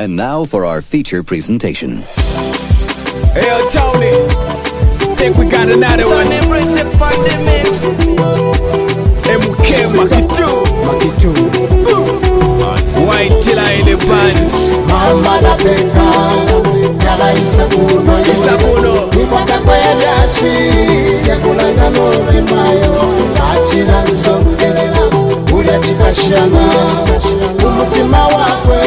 And now for our feature presentation. Hey, yo, Tony. Think we got another one. Tony brings it on the mix. MK Macky 2. Makitu White till I in the band. mama napeka yala isabuno Isabuno. nikwata kwebyashi yakulana nolemayo achira nsongerera ulya kikashana umutima wakwe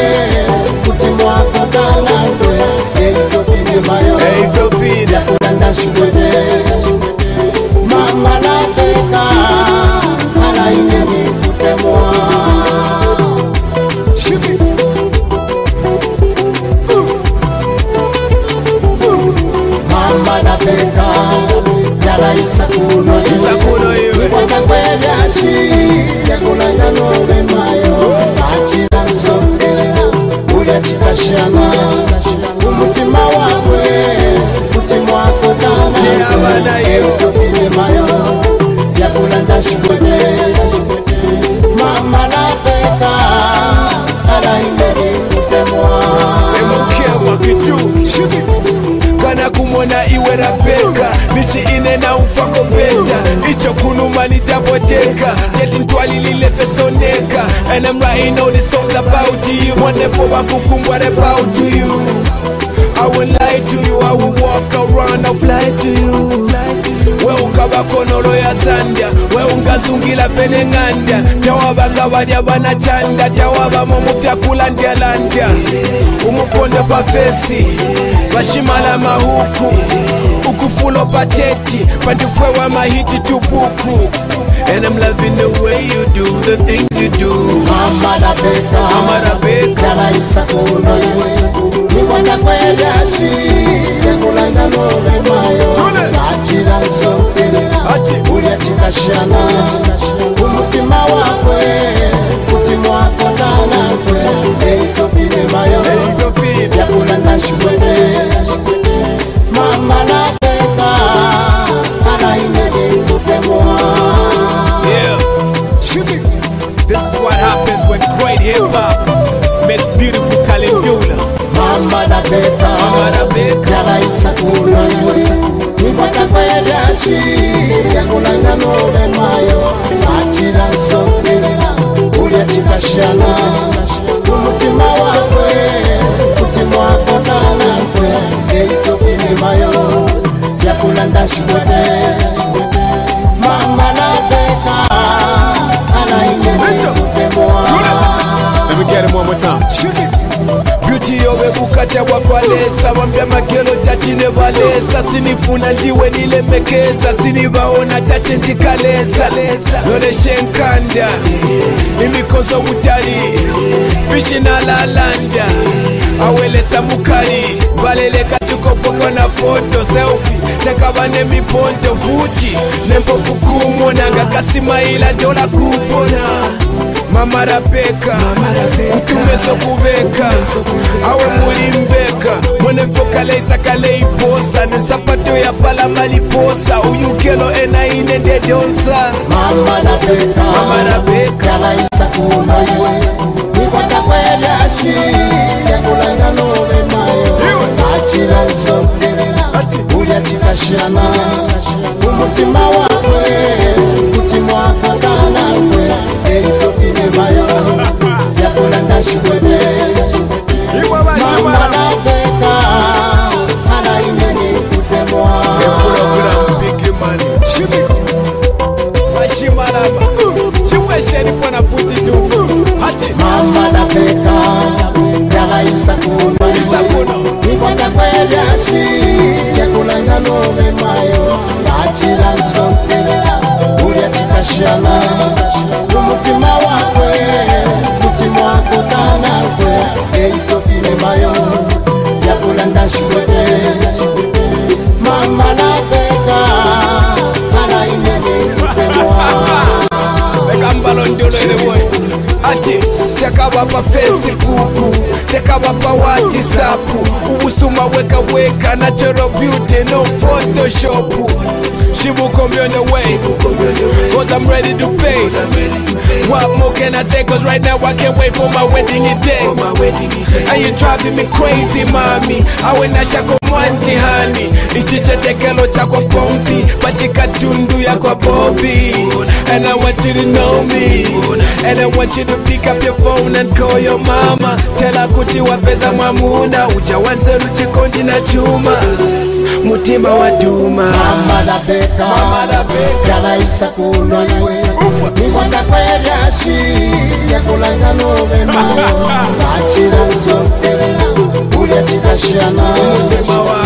yakulanda shigwete kana kumona iwe rapeka nishi ine na ufako beta icho kunuma nitapoteka yetintwalilile fesoneka. And I'm writing all these songs about you wonderful wakukumbwa about you. I will lie to you, I will walk around, hambe n'eŋŋanda tewabanga balya banakyanda tewabamu omufyakula ndyalanda umuponda pafesi bashimala mahuku. Ukufulo pateti pandifwewa mahiti tupuku. And I'm loving the way you do the things you do. Mama napenda, mama napenda, jana isakuno, nikwenda kwenda shi, nekulanda nove mayo, achira sote, ule chikashana. Hip Hop Best Beautiful Talent Doula Mama na beta Mama na beta Yala isakuna Nipata kwa ya gashi Yakulanga no bemayo Achila nsotile balesa wambia makelo chachile balesa sinifuna ndiwe nilemekeza. Sinibaona chachenjikalesa loleshenkanda imikonzo mutali fishinalalandya awelesa mukali baleleka tikopokwa na foto selfi takava ne mipondo vuti nempofukumona ngakasimaila dola kupona mama rabeka utumezo kubeka. Awe mulimbeka mwenevo kaleisa kaleiposa nesapato ya pala maliposa uyu kelo enaine ndedonsa mama rabeka, mama rabeka. kalaisa wa Kuna isakuna Nikwa kakweli ashi Yekula inalo memayo facebook whatsapp ubusuma weka weka natural beauty no photoshop Chibuko me on the way. Cause I'm ready to pay. What more can I say? Cause right now I can't wait for my wedding day. And you driving me crazy, mommy. Awena shako mwanti hani. Ichi chetekelo chako pompi. Patika tundu ya kwa Bobby. And I want you to know me. And I want you to pick up your phone and call your mama. Tell her kuti wapeza mwamuna. Uja wanzeru chikondi na chuma. Mutima wa duma. mama labeka yalaisa kuno iwe. Nikwatakwelyashi yakulanga novemayo lachila nsontelela ulya tikashana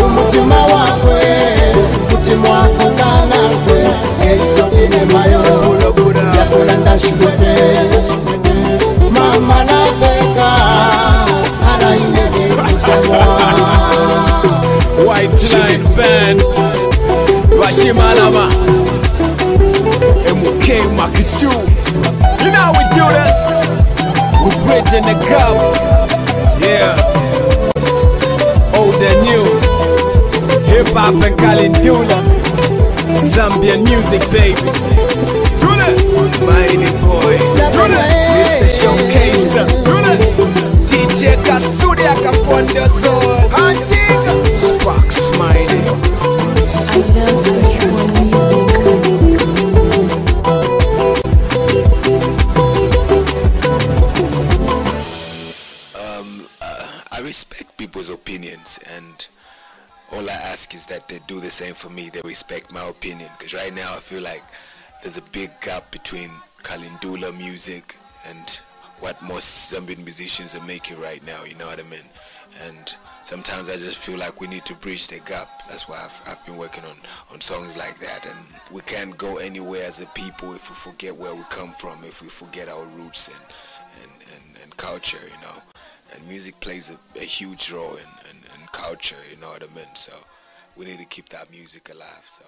umutima wakwe mutima wako Washimalama MK Macky 2. You know we do this. We bridging the gap Yeah. Old and new. Hip hop and Kalindula Zambian music baby. Do that Mighty boy. Do that Mr. Showcase. Do that DJ Kasudia Kapondo uh, I respect people's opinions, and all I ask is that they do the same for me. They respect my opinion, because right now I feel like there's a big gap between Kalindula music and what most Zambian musicians are making right now. You know what I mean? And sometimes I just feel like we need to bridge the gap. That's why I've, I've been working on, on songs like that. And we can't go anywhere as a people if we forget where we come from, if we forget our roots and, and, and, and culture, you know. And music plays a, a huge role in, in, in culture, you know what I mean? So we need to keep that music alive. So